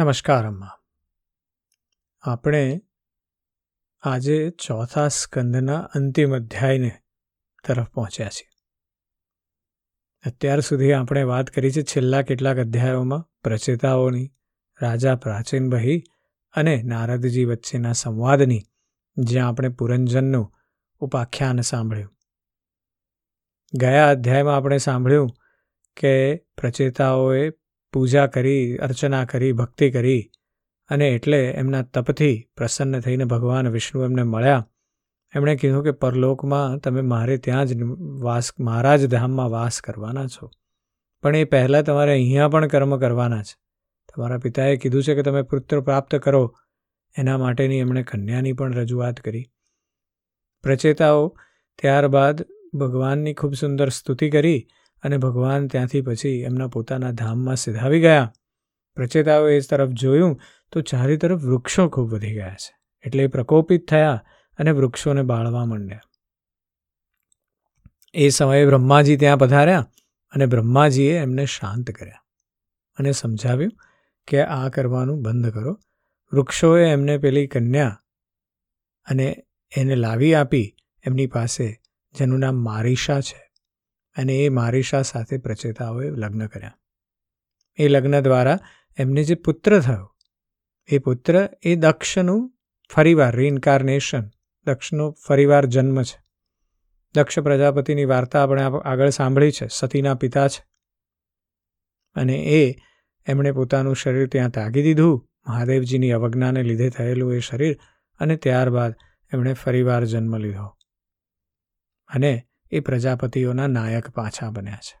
નમસ્કાર, અમ્મા. આપણે આજે ચોથા સ્કંદના અંતિમ અધ્યાયને તરફ પહોંચ્યા છીએ. અત્યાર સુધી આપણે વાત કરી છે છેલ્લા કેટલાક અધ્યાયોમાં પ્રચેતાઓની, રાજા પ્રાચીન બહી અને નારદજી વચ્ચેના સંવાદની, જ્યાં આપણે પુરંજનનું ઉપાખ્યાન સાંભળ્યું. ગયા અધ્યાયમાં આપણે સાંભળ્યું કે પ્રચેતાઓએ પૂજા કરી, અર્ચના કરી, ભક્તિ કરી અને એટલે એમના તપથી પ્રસન્ન થઈને ભગવાન વિષ્ણુ એમને મળ્યા. એમણે કીધું કે, પરલોકમાં તમે મારે ત્યાં જ વાસ મારા જ ધામમાં વાસ કરવાના છો. પણ એ પહેલાં તમારે અહીંયા પણ કર્મ કરવાના છે. તમારા પિતાએ કીધું છે કે, તમે પુત્ર પ્રાપ્ત કરો. એના માટેની એમણે કન્યાની પણ રજૂઆત કરી. પ્રચેતાઓ ત્યારબાદ ભગવાનની ખૂબ સુંદર સ્તુતિ કરી અને ભગવાન ત્યાંથી પછી એમના પોતાના ધામમાં સિધાવી ગયા. પ્રચેતાઓએ એ તરફ જોયું તો ચારે તરફ વૃક્ષો ખૂબ વધી ગયા છે. એટલે પ્રકોપિત થયા અને વૃક્ષોને બાળવા માંડ્યા. એ સમયે બ્રહ્માજી ત્યાં પધાર્યા અને બ્રહ્માજીએ એમને શાંત કર્યા અને સમજાવ્યું કે આ કરવાનું બંધ કરો. વૃક્ષોએ એમને પેલી કન્યા અને એને લાવી આપી. એમની પાસે જેનું નામ મારીશા છે. અને એ મારીશા સાથે પ્રચેતાઓએ લગ્ન કર્યા. એ લગ્ન દ્વારા એમને જે પુત્ર થયો, એ પુત્ર એ દક્ષનું ફરીવાર રીઇન્કાર્નેશન દક્ષનો ફરીવાર જન્મ છે. દક્ષ પ્રજાપતિની વાર્તા આપણે આગળ સાંભળી છે, સતીના પિતા છે. અને એ એમણે પોતાનું શરીર ત્યાં તાગી દીધું, મહાદેવજીની અવજ્ઞાને લીધે થયેલું એ શરીર, અને ત્યારબાદ એમણે ફરીવાર જન્મ લીધો. અને એ પ્રજાપતિઓના નાયક પાછા બન્યા છે.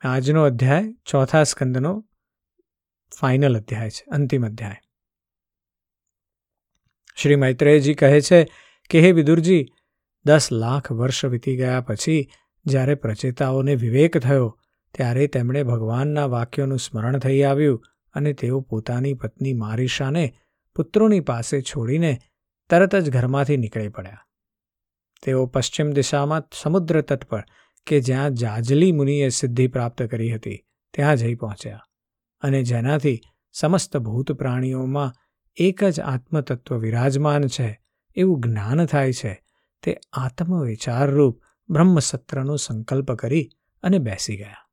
આજનો અધ્યાય ચોથા સ્કંદનો ફાઇનલ અધ્યાય છે, અંતિમ અધ્યાય. શ્રી મૈત્રેયજી કહે છે કે, હે વિદુરજી, દસ લાખ વર્ષ વીતી ગયા પછી જ્યારે પ્રચેતાઓને વિવેક થયો, ત્યારે તેમણે ભગવાનના વાક્યોનું સ્મરણ થઈ આવ્યું અને તેઓ પોતાની પત્ની મારીશાને પુત્રોની પાસે છોડીને તરત જ ઘરમાંથી નીકળી પડ્યા. તેઓ પશ્ચિમ દિશામાં સમુદ્ર તટ પર કે જ્યાં જાજલી મુનિએ સિદ્ધિ પ્રાપ્ત કરી હતી, ત્યાં જઈ પહોંચ્યા અને જેનાથી સમસ્ત ભૂત પ્રાણીઓમાં એક જ આત્મતત્વ વિરાજમાન છે, એવું જ્ઞાન થાય છે, તે આત્મવિચારરૂપ બ્રહ્મસત્રનો સંકલ્પ કરી અને બેસી ગયા.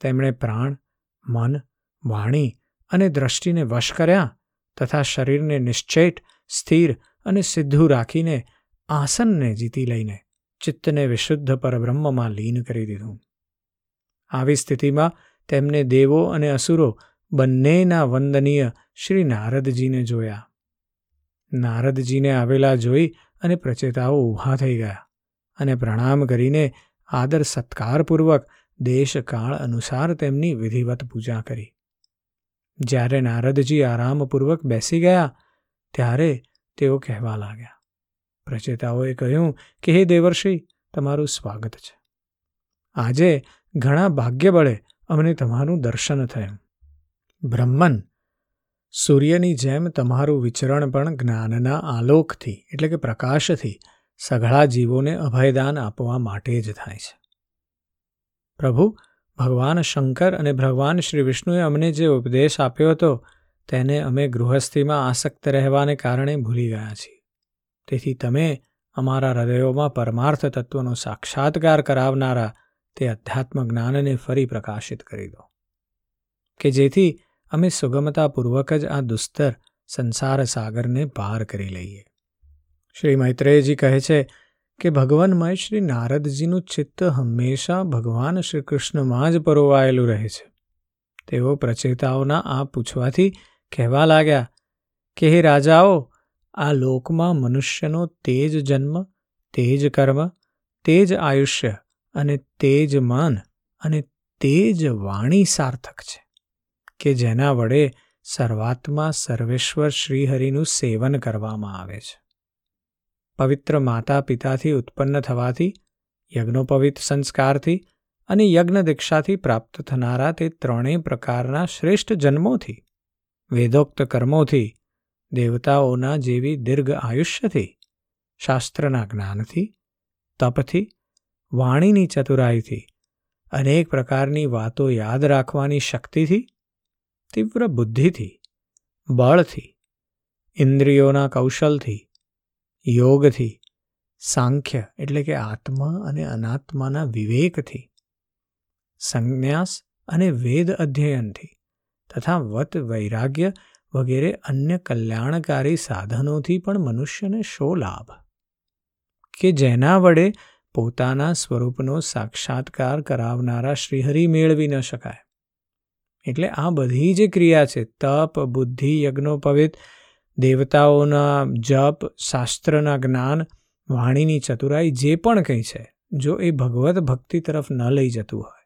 તેમણે પ્રાણ, મન, વાણી અને દ્રષ્ટિને વશ કર્યા તથા શરીરને નિશ્ચેટ, સ્થિર અને સિદ્ધું રાખીને આસનને જીતી લઈને ચિત્તને વિશુદ્ધ પરબ્રહ્મમાં લીન કરી દીધું. આવી સ્થિતિમાં તેમને દેવો અને અસુરો બંનેના વંદનીય શ્રી નારદજીને જોયા. નારદજીને આવેલા જોઈ અને પ્રચેતાઓ ઊભા થઈ ગયા અને પ્રણામ કરીને આદર સત્કારપૂર્વક દેશકાળ અનુસાર તેમની વિધિવત પૂજા કરી. જ્યારે નારદજી આરામપૂર્વક બેસી ગયા, ત્યારે તેઓ કહેવા લાગ્યા પ્રચેતાઓએ કહ્યું કે, હે દેવર્ષિ, તમારું સ્વાગત છે. આજે ઘણા ભાગ્ય બળે અમને તમારું દર્શન થયું. બ્રહ્મન, સૂર્યની જેમ તમારું વિચરણ પણ જ્ઞાનના આલોકથી, એટલે કે પ્રકાશથી, સઘળા જીવોને અભયદાન આપવા માટે જ થાય છે. પ્રભુ, ભગવાન શંકર અને ભગવાન શ્રી વિષ્ણુએ અમને જે ઉપદેશ આપ્યો હતો, તેને અમે ગૃહસ્થીમાં આસક્ત રહેવાને કારણે ભૂલી ગયા છીએ. તેથી તમે અમારા હૃદયોમાં પરમાર્થ તત્વનો સાક્ષાત્કાર કરાવનારા તે અધ્યાત્મ જ્ઞાનને ફરી પ્રકાશિત કરી દો. કે જેથી અમે સુગમતાપૂર્વક જ આ દુસ્તર સંસાર સાગરને પાર કરી લઈએ. શ્રી મૈત્રેયજી કહે છે કે ભગવાનમય શ્રી નારદજીનું ચિત્ત હંમેશા ભગવાન શ્રી કૃષ્ણમાં જ પરોવાયેલું રહે છે. તેઓ પ્રચેતાઓના આ પૂછવાથી કહેવા લાગ્યા કે, હે રાજાઓ આ લોકમાં મનુષ્યનો તેજ જન્મ, તેજ કર્મ, તેજ આયુષ્ય અને તેજ માન અને તે જ વાણી સાર્થક છે કે જેના વડે સર્વાત્મા સર્વેશ્વર શ્રીહરિનું સેવન કરવામાં આવે છે. પવિત્ર માતા પિતાથી ઉત્પન્ન થવાથી, યજ્ઞોપવિત સંસ્કારથી અને યજ્ઞ દીક્ષાથી પ્રાપ્ત થનારા તે ત્રણેય પ્રકારના શ્રેષ્ઠ જન્મોથી, વેદોક્ત કર્મોથી દેવતાઓના જેવી દીર્ઘ આયુષ્યથી, શાસ્ત્રના જ્ઞાનથી, તપથી, વાણીની ચતુરાઈથી, અનેક પ્રકારની વાતો યાદ રાખવાની શક્તિથી, તીવ્ર બુદ્ધિથી, બળથી, ઇન્દ્રિયોના કૌશલથી, યોગથી, સાંખ્ય એટલે કે આત્મા અને અનાત્માના વિવેકથી, સંન્યાસ અને વેદ અધ્યયનથી તથા વત વૈરાગ્ય વગેરે અન્ય કલ્યાણકારી સાધનોથી પણ મનુષ્યને શો લાભ? કે જેના વડે પોતાના સ્વરૂપનો સાક્ષાત્કાર કરાવનારા શ્રીહરિ મેળવી ન શકાય? એટલે આ બધી જે ક્રિયા છે, તપ, બુદ્ધિ યજ્ઞોપવિત દેવતાઓના જપ, શાસ્ત્રના જ્ઞાન, વાણીની ચતુરાઈ જે પણ કંઈ છે, જો એ ભગવત ભક્તિ તરફ ન લઈ જતું હોય,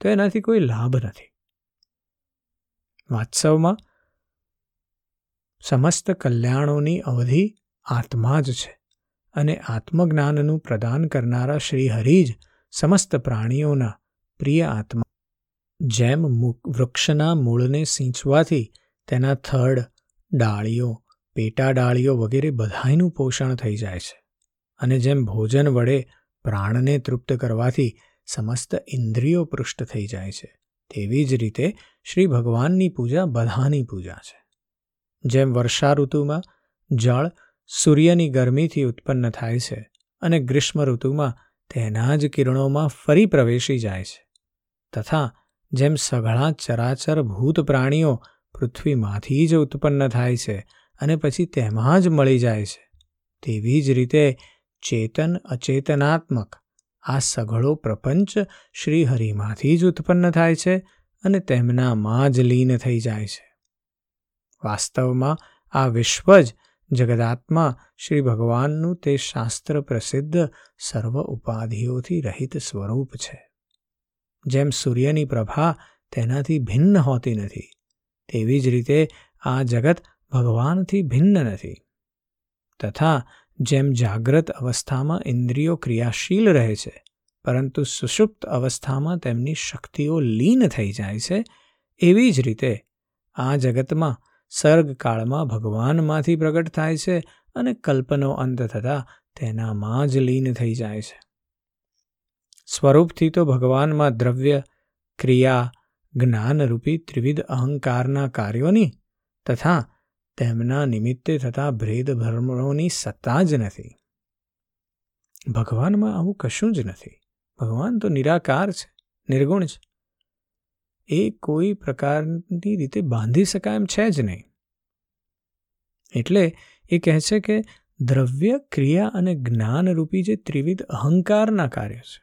તો એનાથી કોઈ લાભ નથી. વાત્સવમાં સમસ્ત કલ્યાણોની અવધિ આત્મા જ છે અને આત્મજ્ઞાનનું પ્રદાન કરનારા શ્રી હરિ જ સમસ્ત પ્રાણીઓના પ્રિય આત્મા. જેમ વૃક્ષના મૂળને સિંચવાથી તેના થડ, ડાળીઓ, પેટા ડાળીઓ વગેરે બધાયનું પોષણ થઈ જાય છે અને જેમ ભોજન વડે પ્રાણને તૃપ્ત કરવાથી સમસ્ત ઇન્દ્રિયો પૃષ્ઠ થઈ જાય છે, તેવી જ રીતે શ્રી ભગવાનની પૂજા બધાની પૂજા છે. જેમ વર્ષા ઋતુમાં જળ સૂર્યની ગરમીથી ઉત્પન્ન થાય છે અને ગ્રીષ્મ ઋતુમાં તેના જ કિરણોમાં ફરી પ્રવેશી જાય છે, તથા જેમ સઘળા ચરાચર ભૂત પ્રાણીઓ પૃથ્વીમાંથી જ ઉત્પન્ન થાય છે અને પછી તેમાં જ મળી જાય છે, તેવી જ રીતે ચેતન અચેતનાત્મક આ સઘળો પ્રપંચ શ્રીહરિમાંથી જ ઉત્પન્ન થાય છે અને તેમનામાં જ લીન થઈ જાય છે. વાસ્તવમાં આ વિશ્વ જ જગદાત્મા શ્રી ભગવાનનું તે શાસ્ત્ર પ્રસિદ્ધ સર્વ ઉપાધિઓથી રહિત સ્વરૂપ છે. જેમ સૂર્યની પ્રભા તેનાથી ભિન્ન હોતી નથી, તેવી જ રીતે આ જગત ભગવાનથી ભિન્ન નથી. તથા જેમ જાગ્રત અવસ્થામાં ઇન્દ્રિયો ક્રિયાશીલ રહે છે, પરંતુ સુષુપ્ત અવસ્થામાં તેમની શક્તિઓ લીન થઈ જાય છે, એવી જ રીતે આ જગતમાં સર્ગકાળમાં ભગવાનમાંથી પ્રગટ થાય છે અને કલ્પનો અંત થતાં તેનામાં જ લીન થઈ જાય છે. સ્વરૂપથી તો ભગવાનમાં દ્રવ્ય, ક્રિયા, જ્ઞાનરૂપી ત્રિવિધ અહંકારના કાર્યોની તથા તેમના નિમિત્તે થતા ભેદભર્મોની સત્તા જ નથી. ભગવાનમાં આવું કશું જ નથી. ભગવાન તો નિરાકાર છે, નિર્ગુણ છે. એ કોઈ પ્રકારની રીતે બાંધી શકાય એમ છે જ નહીં. એટલે એ કહે છે કે દ્રવ્ય, ક્રિયા અને જ્ઞાનરૂપી જે ત્રિવિધ અહંકારના કાર્ય છે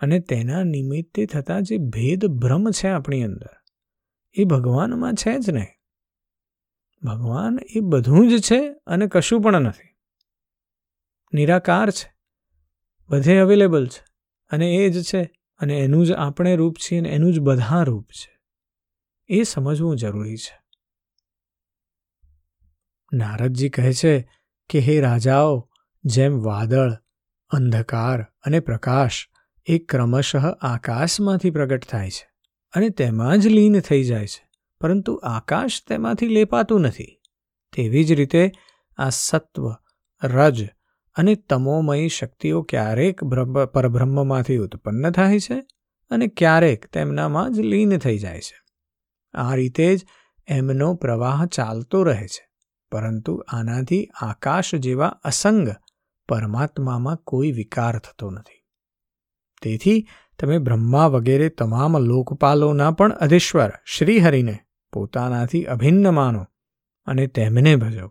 અને તેના નિમિત્તે થતા જે ભેદ ભ્રમ છે આપણી અંદર, એ ભગવાનમાં છે જ નહીં. ભગવાન એ બધું જ છે અને કશું પણ નથી. નિરાકાર છે, બધે અવેલેબલ છે અને એ જ છે. અને એનું જ આપણે રૂપ છીએ અને એનું જ બધા રૂપ છે. એ સમજવું જરૂરી છે. નારદજી કહે છે કે, હે રાજાઓ, જેમ વાદળ, અંધકાર અને પ્રકાશ, એ ક્રમશઃ આકાશમાંથી પ્રગટ થાય છે અને તેમાં જ લીન થઈ જાય છે, પરંતુ આકાશ તેમાંથી લેપાતું નથી. તેવી જ રીતે આ સત્વ, રજ અને તમોમયી શક્તિઓ ક્યારેક પરબ્રહ્મમાંથી ઉત્પન્ન થાય છે અને ક્યારેક તેમનામાં જ લીન થઈ જાય છે. આ રીતે જ એમનો પ્રવાહ ચાલતો રહે છે, પરંતુ આનાથી આકાશ જેવા અસંગ પરમાત્મામાં કોઈ વિકાર થતો નથી. તેથી તમે બ્રહ્મા વગેરે તમામ લોકપાલોના પણ અધીશ્વર, શ્રીહરિને પોતાનાથી અભિન્ન માનો અને તેમને ભજો,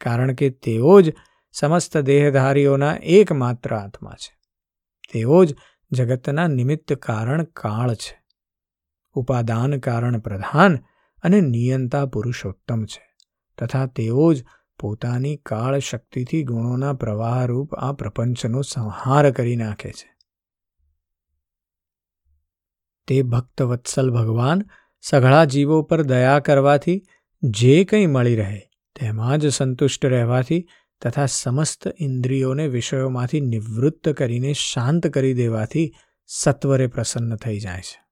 કારણ કે તેઓ જ સમસ્ત દેહધારીઓના એકમાત્ર આત્મા છે. તેઓ જ જગતના નિમિત્ત કારણ કાળ છે. ઉપાદાન કારણ પ્રધાન અને નિયંતા પુરુષોત્તમ છે. તથા તેઓ જ પોતાની કાળ શક્તિથી ગુણોના પ્રવાહરૂપ આ પ્રપંચનો સંહાર કરી નાખે છે. તે ભક્તવત્સલ ભગવાન સઘળા જીવો પર દયા કરવાથી જે કંઈ મળી રહે, તેમાં જ સંતુષ્ટ રહેવાથી તથા સમસ્ત ઇન્દ્રિયોને વિષયોમાંથી નિવૃત્ત કરીને શાંત કરી દેવાથી સત્વરે પ્રસન્ન થઈ જાય છે.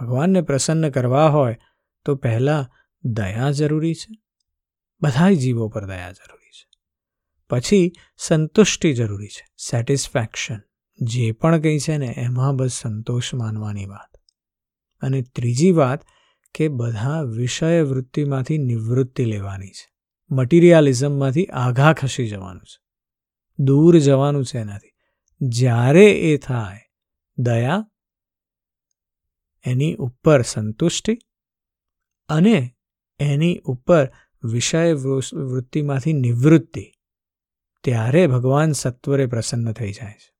ભગવાનને પ્રસન્ન કરવા હોય તો પહેલાં દયા જરૂરી છે. બધા જીવો પર દયા જરૂરી છે. પછી સંતુષ્ટિ જરૂરી છે. સેટિસ્ફેક્શન, જે પણ કંઈ છે ને, એમાં બસ સંતોષ માનવાની વાત. અને ત્રીજી વાત કે બધા વિષય વૃત્તિમાંથી નિવૃત્તિ લેવાની છે. મટીરિયાલિઝમમાંથી આઘા ખસી જવાનું છે. દૂર જવાનું છે એનાથી. જ્યારે એ થાય, દયા એની ઉપર સંતુષ્ટિ અને એની ઉપર વિષય વૃત્તિમાંથી નિવૃત્તિ, ત્યારે ભગવાન સત્વરે પ્રસન્ન થઈ જાય છે.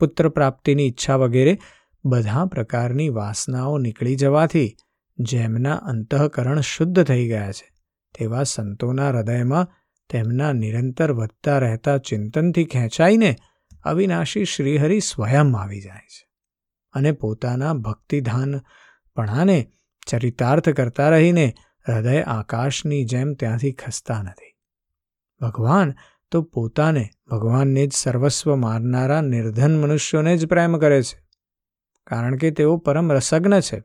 પુત્ર પ્રાપ્તિની ઈચ્છા વગેરે બધા પ્રકારની વાસનાઓ નીકળી જવાથી જેમના અંતઃકરણ શુદ્ધ થઈ ગયા છે તેવા સંતોના હૃદયમાં તેમના નિરંતર વધતા રહેતા ચિંતનથી ખેંચાઈને અવિનાશી શ્રીહરિ સ્વયં આવી જાય છે અને પોતાના ભક્તિધાનપણાને ચરિતાર્થ કરતા રહીને હૃદય આકાશની જેમ ત્યાંથી ખસતા નથી. ભગવાન તો પોતાને ભગવાનને જ સર્વસ્વ મારનારા નિર્ધન મનુષ્યોને જ પ્રેમ કરે છે. કારણ કે તેઓ પરમ રસજ્ઞ છે.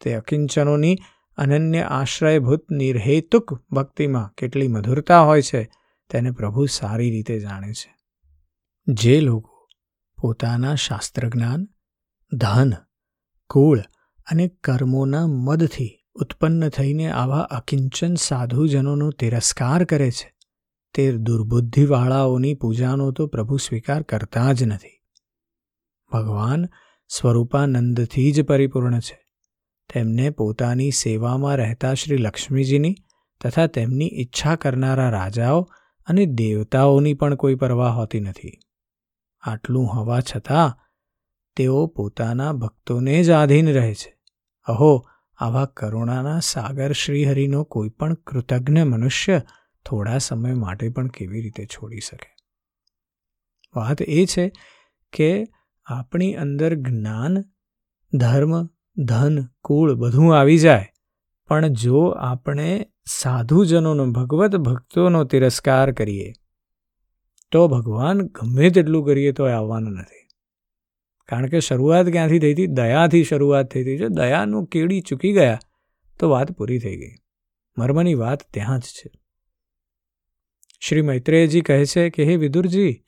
તે અકિંચનોની અનન્ય આશ્રયભૂત નિર્હેતુક ભક્તિમાં કેટલી મધુરતા હોય છે, તેને પ્રભુ સારી રીતે જાણે છે. જે લોકો પોતાના શાસ્ત્રજ્ઞાન, ધન, કુળ અને કર્મોના મદથી ઉત્પન્ન થઈને આવા અકિંચન સાધુજનોનો તિરસ્કાર કરે છે, તે દુર્બુદ્ધિવાળાઓની પૂજાનો તો પ્રભુ સ્વીકાર કરતા જ નથી. ભગવાન સ્વરૂપાનંદથી જ પરિપૂર્ણ છે. તેમને પોતાની સેવામાં રહેતા શ્રી લક્ષ્મીજીની તથા તેમની ઈચ્છા કરનારા રાજાઓ અને દેવતાઓની પણ કોઈ પરવા હોતી નથી. આટલું હોવા છતાં તેઓ પોતાના ભક્તોને જ આધીન રહે છે. અહો, આવા કરુણાના સાગર શ્રીહરિનો કોઈ પણ કૃતજ્ઞ મનુષ્ય થોડા સમય માટે પણ કેવી રીતે છોડી શકે? વાત એ છે કે આપણી અંદર જ્ઞાન, ધર્મ ધન, કુળ બધું આવી જાય. પણ જો આપણે સાધુજનોનો ભગવત ભક્તોનો તિરસ્કાર કરીએ, તો ભગવાન ગમે તેટલું કરીએ તો આવવાના નથી. કારણ કે શરૂઆત ક્યાંથી થઈ હતી? દયાથી શરૂઆત થઈ હતી. જો દયાનું કેડી ચૂકી ગયા, તો વાત પૂરી થઈ ગઈ. મર્મની વાત ત્યાં જ છે. શ્રી મૈત્રેયજી કહે છે કે, હે વિદુરજી,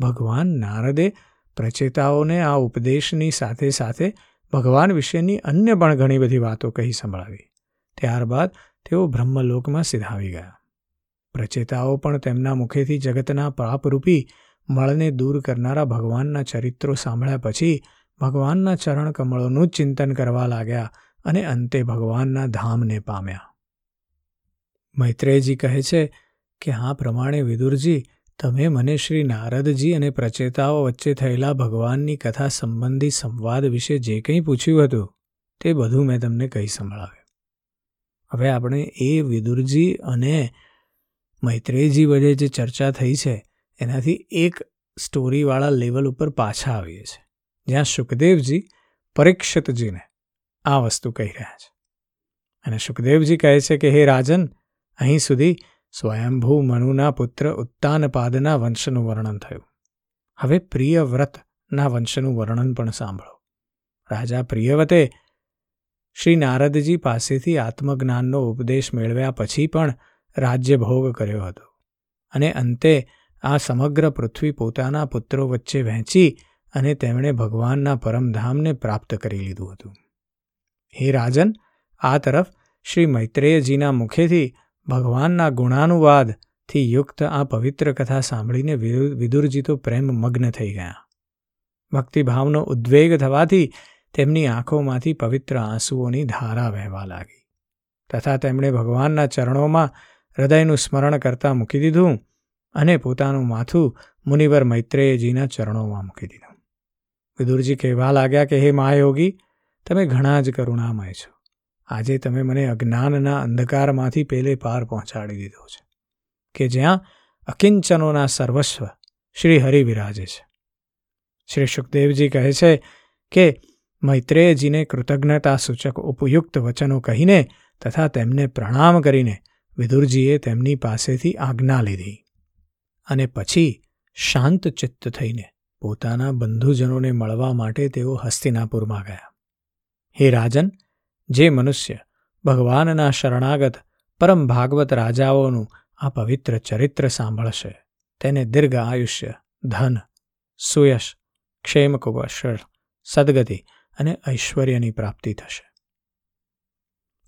ભગવાન નારદે પ્રચેતાઓને આ ઉપદેશની સાથે સાથે ભગવાન વિશેની અન્ય પણ ઘણી બધી વાતો કહી સંભળાવી. ત્યારબાદ તેઓ બ્રહ્મલોકમાં સિધાવી ગયા. પ્રચેતાઓ પણ તેમના મુખેથી જગતના પાપરૂપી મળને દૂર કરનારા ભગવાનના ચરિત્રો સાંભળ્યા પછી ભગવાનના ચરણ કમળોનું જ ચિંતન કરવા લાગ્યા અને અંતે ભગવાનના ધામને પામ્યા. મૈત્રેયજી કહે છે કે આ પ્રમાણે વિદુરજી તમે મને શ્રી નારદજી અને પ્રચેતાઓ વચ્ચે થયેલા ભગવાનની કથા સંબંધી સંવાદ વિશે જે કંઈ પૂછ્યું હતું, તે બધું મેં તમને કહી સંભળાવ્યું. હવે આપણે એ વિદુરજી અને મૈત્રેયજી વચ્ચે જે ચર્ચા થઈ છે, એનાથી એક સ્ટોરીવાળા લેવલ ઉપર પાછા આવીએ છીએ, જ્યાં સુખદેવજી પરીક્ષિતજીને આ વસ્તુ કહી રહ્યા છે. અને સુખદેવજી કહે છે કે, હે રાજન, અહીં સુધી સ્વયંભૂ મનુના પુત્ર ઉત્તાનપાદના વંશનું વર્ણન થયું. હવે પ્રિયવ્રતના વંશનું વર્ણન પણ સાંભળો. રાજા પ્રિયવતે શ્રી નારદજી પાસેથી આત્મજ્ઞાનનો ઉપદેશ મેળવ્યા પછી પણ રાજ્ય ભોગ કર્યો હતો અને અંતે આ સમગ્ર પૃથ્વી પોતાના પુત્રો વચ્ચે વહેંચી અને તેમણે ભગવાનના પરમધામને પ્રાપ્ત કરી લીધું હતું. હે રાજન, આ તરફ શ્રી મૈત્રેયજીના મુખેથી ભગવાનના ગુણાનુવાદથી યુક્ત આ પવિત્ર કથા સાંભળીને વિદુરજી તો પ્રેમ મગ્ન થઈ ગયા. ભક્તિભાવનો ઉદ્વેગ થવાથી તેમની આંખોમાંથી પવિત્ર આંસુઓની ધારા વહેવા લાગી. તથા તેમણે ભગવાનના ચરણોમાં હૃદયનું સ્મરણ કરતા મૂકી દીધું અને પોતાનું માથું મુનિવર મૈત્રેયજીના ચરણોમાં મૂકી દીધું. વિદુરજી કહેવા લાગ્યા કે, હે મહાયોગી, તમે ઘણા જ કરુણામય છો. આજે તમે મને અજ્ઞાનના અંધકારમાંથી પેલે પાર પહોંચાડી દીધો છે, કે જ્યાં અકિંચનોના સર્વસ્વ શ્રી હરિ વિરાજે છે. શ્રી સુખદેવજી કહે છે કે મૈત્રેયજીને કૃતજ્ઞતા સૂચક ઉપયુક્ત વચનો કહીને તથા તેમને પ્રણામ કરીને વિદુરજીએ તેમની પાસેથી આજ્ઞા લીધી અને પછી શાંત ચિત્ત થઈને પોતાના બંધુજનોને મળવા માટે તેઓ હસ્તિનાપુરમાં ગયા. હે રાજન જે મનુષ્ય ભગવાનના શરણાગત પરમ ભાગવત રાજાઓનું આ પવિત્ર ચરિત્ર સાંભળશે. તેને દીર્ઘ આયુષ્ય, ધન, સુયશ ક્ષેમકુવશર સદગતિ અને ઐશ્વર્યની પ્રાપ્તિ થશે.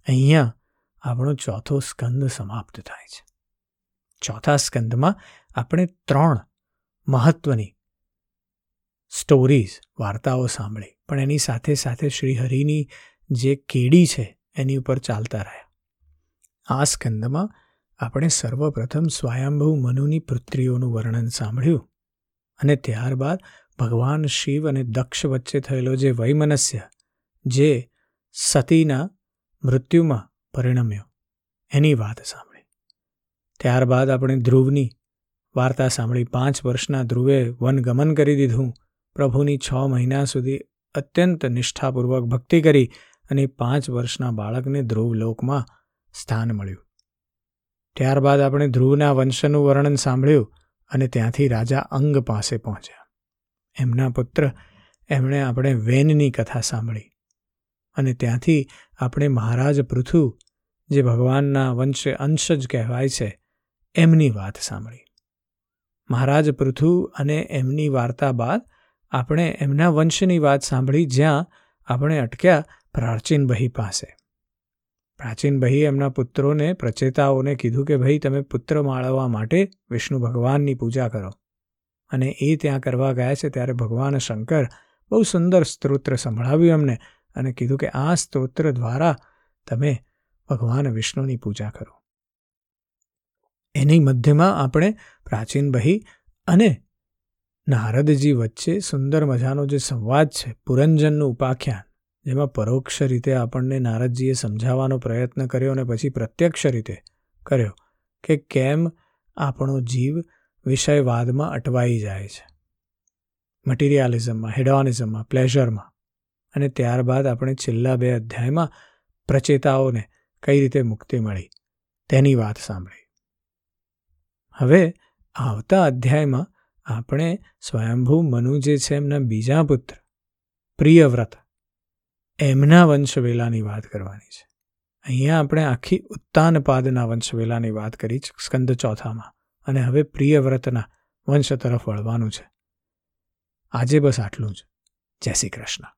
અહીંયા આપણો ચોથો સ્કંદ સમાપ્ત થાય છે. ચોથા સ્કંદમાં આપણે ત્રણ મહત્વની સ્ટોરીઝ વાર્તાઓ સાંભળી. પણ એની સાથે સાથે શ્રી હરિની જે કેડી છે એની ઉપર ચાલતા રહ્યા. આ સ્કંદમાં આપણે સર્વપ્રથમ સ્વયંભૂ મનુની પુત્રીઓનું વર્ણન સાંભળ્યું અને ત્યારબાદ ભગવાન શિવ અને દક્ષ વચ્ચે થયેલો જે વૈમનસ્ય, જે સતીના મૃત્યુમાં પરિણમ્યો, એની વાત સાંભળી. ત્યારબાદ આપણે ધ્રુવની વાર્તા સાંભળી. પાંચ વર્ષના ધ્રુવે વનગમન કરી દીધું. પ્રભુની છ મહિના સુધી અત્યંત નિષ્ઠાપૂર્વક ભક્તિ કરી અને પાંચ વર્ષના બાળકને ધ્રુવલોકમાં સ્થાન મળ્યું. ત્યારબાદ આપણે ધ્રુવના વંશનું વર્ણન સાંભળ્યું અને ત્યાંથી રાજા અંગ પાસે પહોંચ્યા. એમના પુત્ર એમણે આપણે વેનની કથા સાંભળી અને ત્યાંથી આપણે મહારાજ પૃથુ, જે ભગવાનના વંશે અંશ જ કહેવાય છે, એમની વાત સાંભળી. મહારાજ પૃથુ અને એમની વાર્તા બાદ આપણે એમના વંશની વાત સાંભળી જ્યાં આપણે અટક્યા પ્રાચીન બહી પાસે. પ્રાચીન બહી એમના પુત્રોને, પ્રચેતાઓને કીધું કે, ભાઈ, તમે પુત્ર માળવવા માટે વિષ્ણુ ભગવાનની પૂજા કરો. અને એ ત્યાં કરવા ગયા છે, ત્યારે ભગવાન શંકર બહુ સુંદર સ્તોત્ર સંભળાવ્યું એમને અને કીધું કે, આ સ્તોત્ર દ્વારા તમે ભગવાન વિષ્ણુની પૂજા કરો. એની મધ્યમાં આપણે પ્રાચીન બહી અને નારદજી વચ્ચે સુંદર મજાનો જે સંવાદ છે, પુરંજનનું ઉપાખ્યાન જેમાં પરોક્ષ રીતે આપણને નારદજીએ સમજાવવાનો પ્રયત્ન કર્યો અને પછી પ્રત્યક્ષ રીતે કર્યો કે કેમ આપણો જીવ વિષયવાદમાં અટવાઈ જાય છે. મટીરિયાલિઝમમાં હેડોનિઝમમાં પ્લેઝરમાં અને ત્યારબાદ આપણે છેલ્લા બે અધ્યાયમાં પ્રચેતાઓને કઈ રીતે મુક્તિ મળી તેની વાત સાંભળી. હવે આવતા અધ્યાયમાં આપણે સ્વયંભૂ મનુ જે છે એમના બીજા પુત્ર, પ્રિયવ્રત એમના વંશવેલાની વાત કરવાની છે. અહીંયા આપણે આખી ઉત્તાનપાદના વંશવેલાની વાત કરી સ્કંદ ચોથામાં. અને હવે પ્રિયવ્રતના વંશ તરફ વળવાનું છે. આજે બસ આટલું જ. જય શ્રી કૃષ્ણ.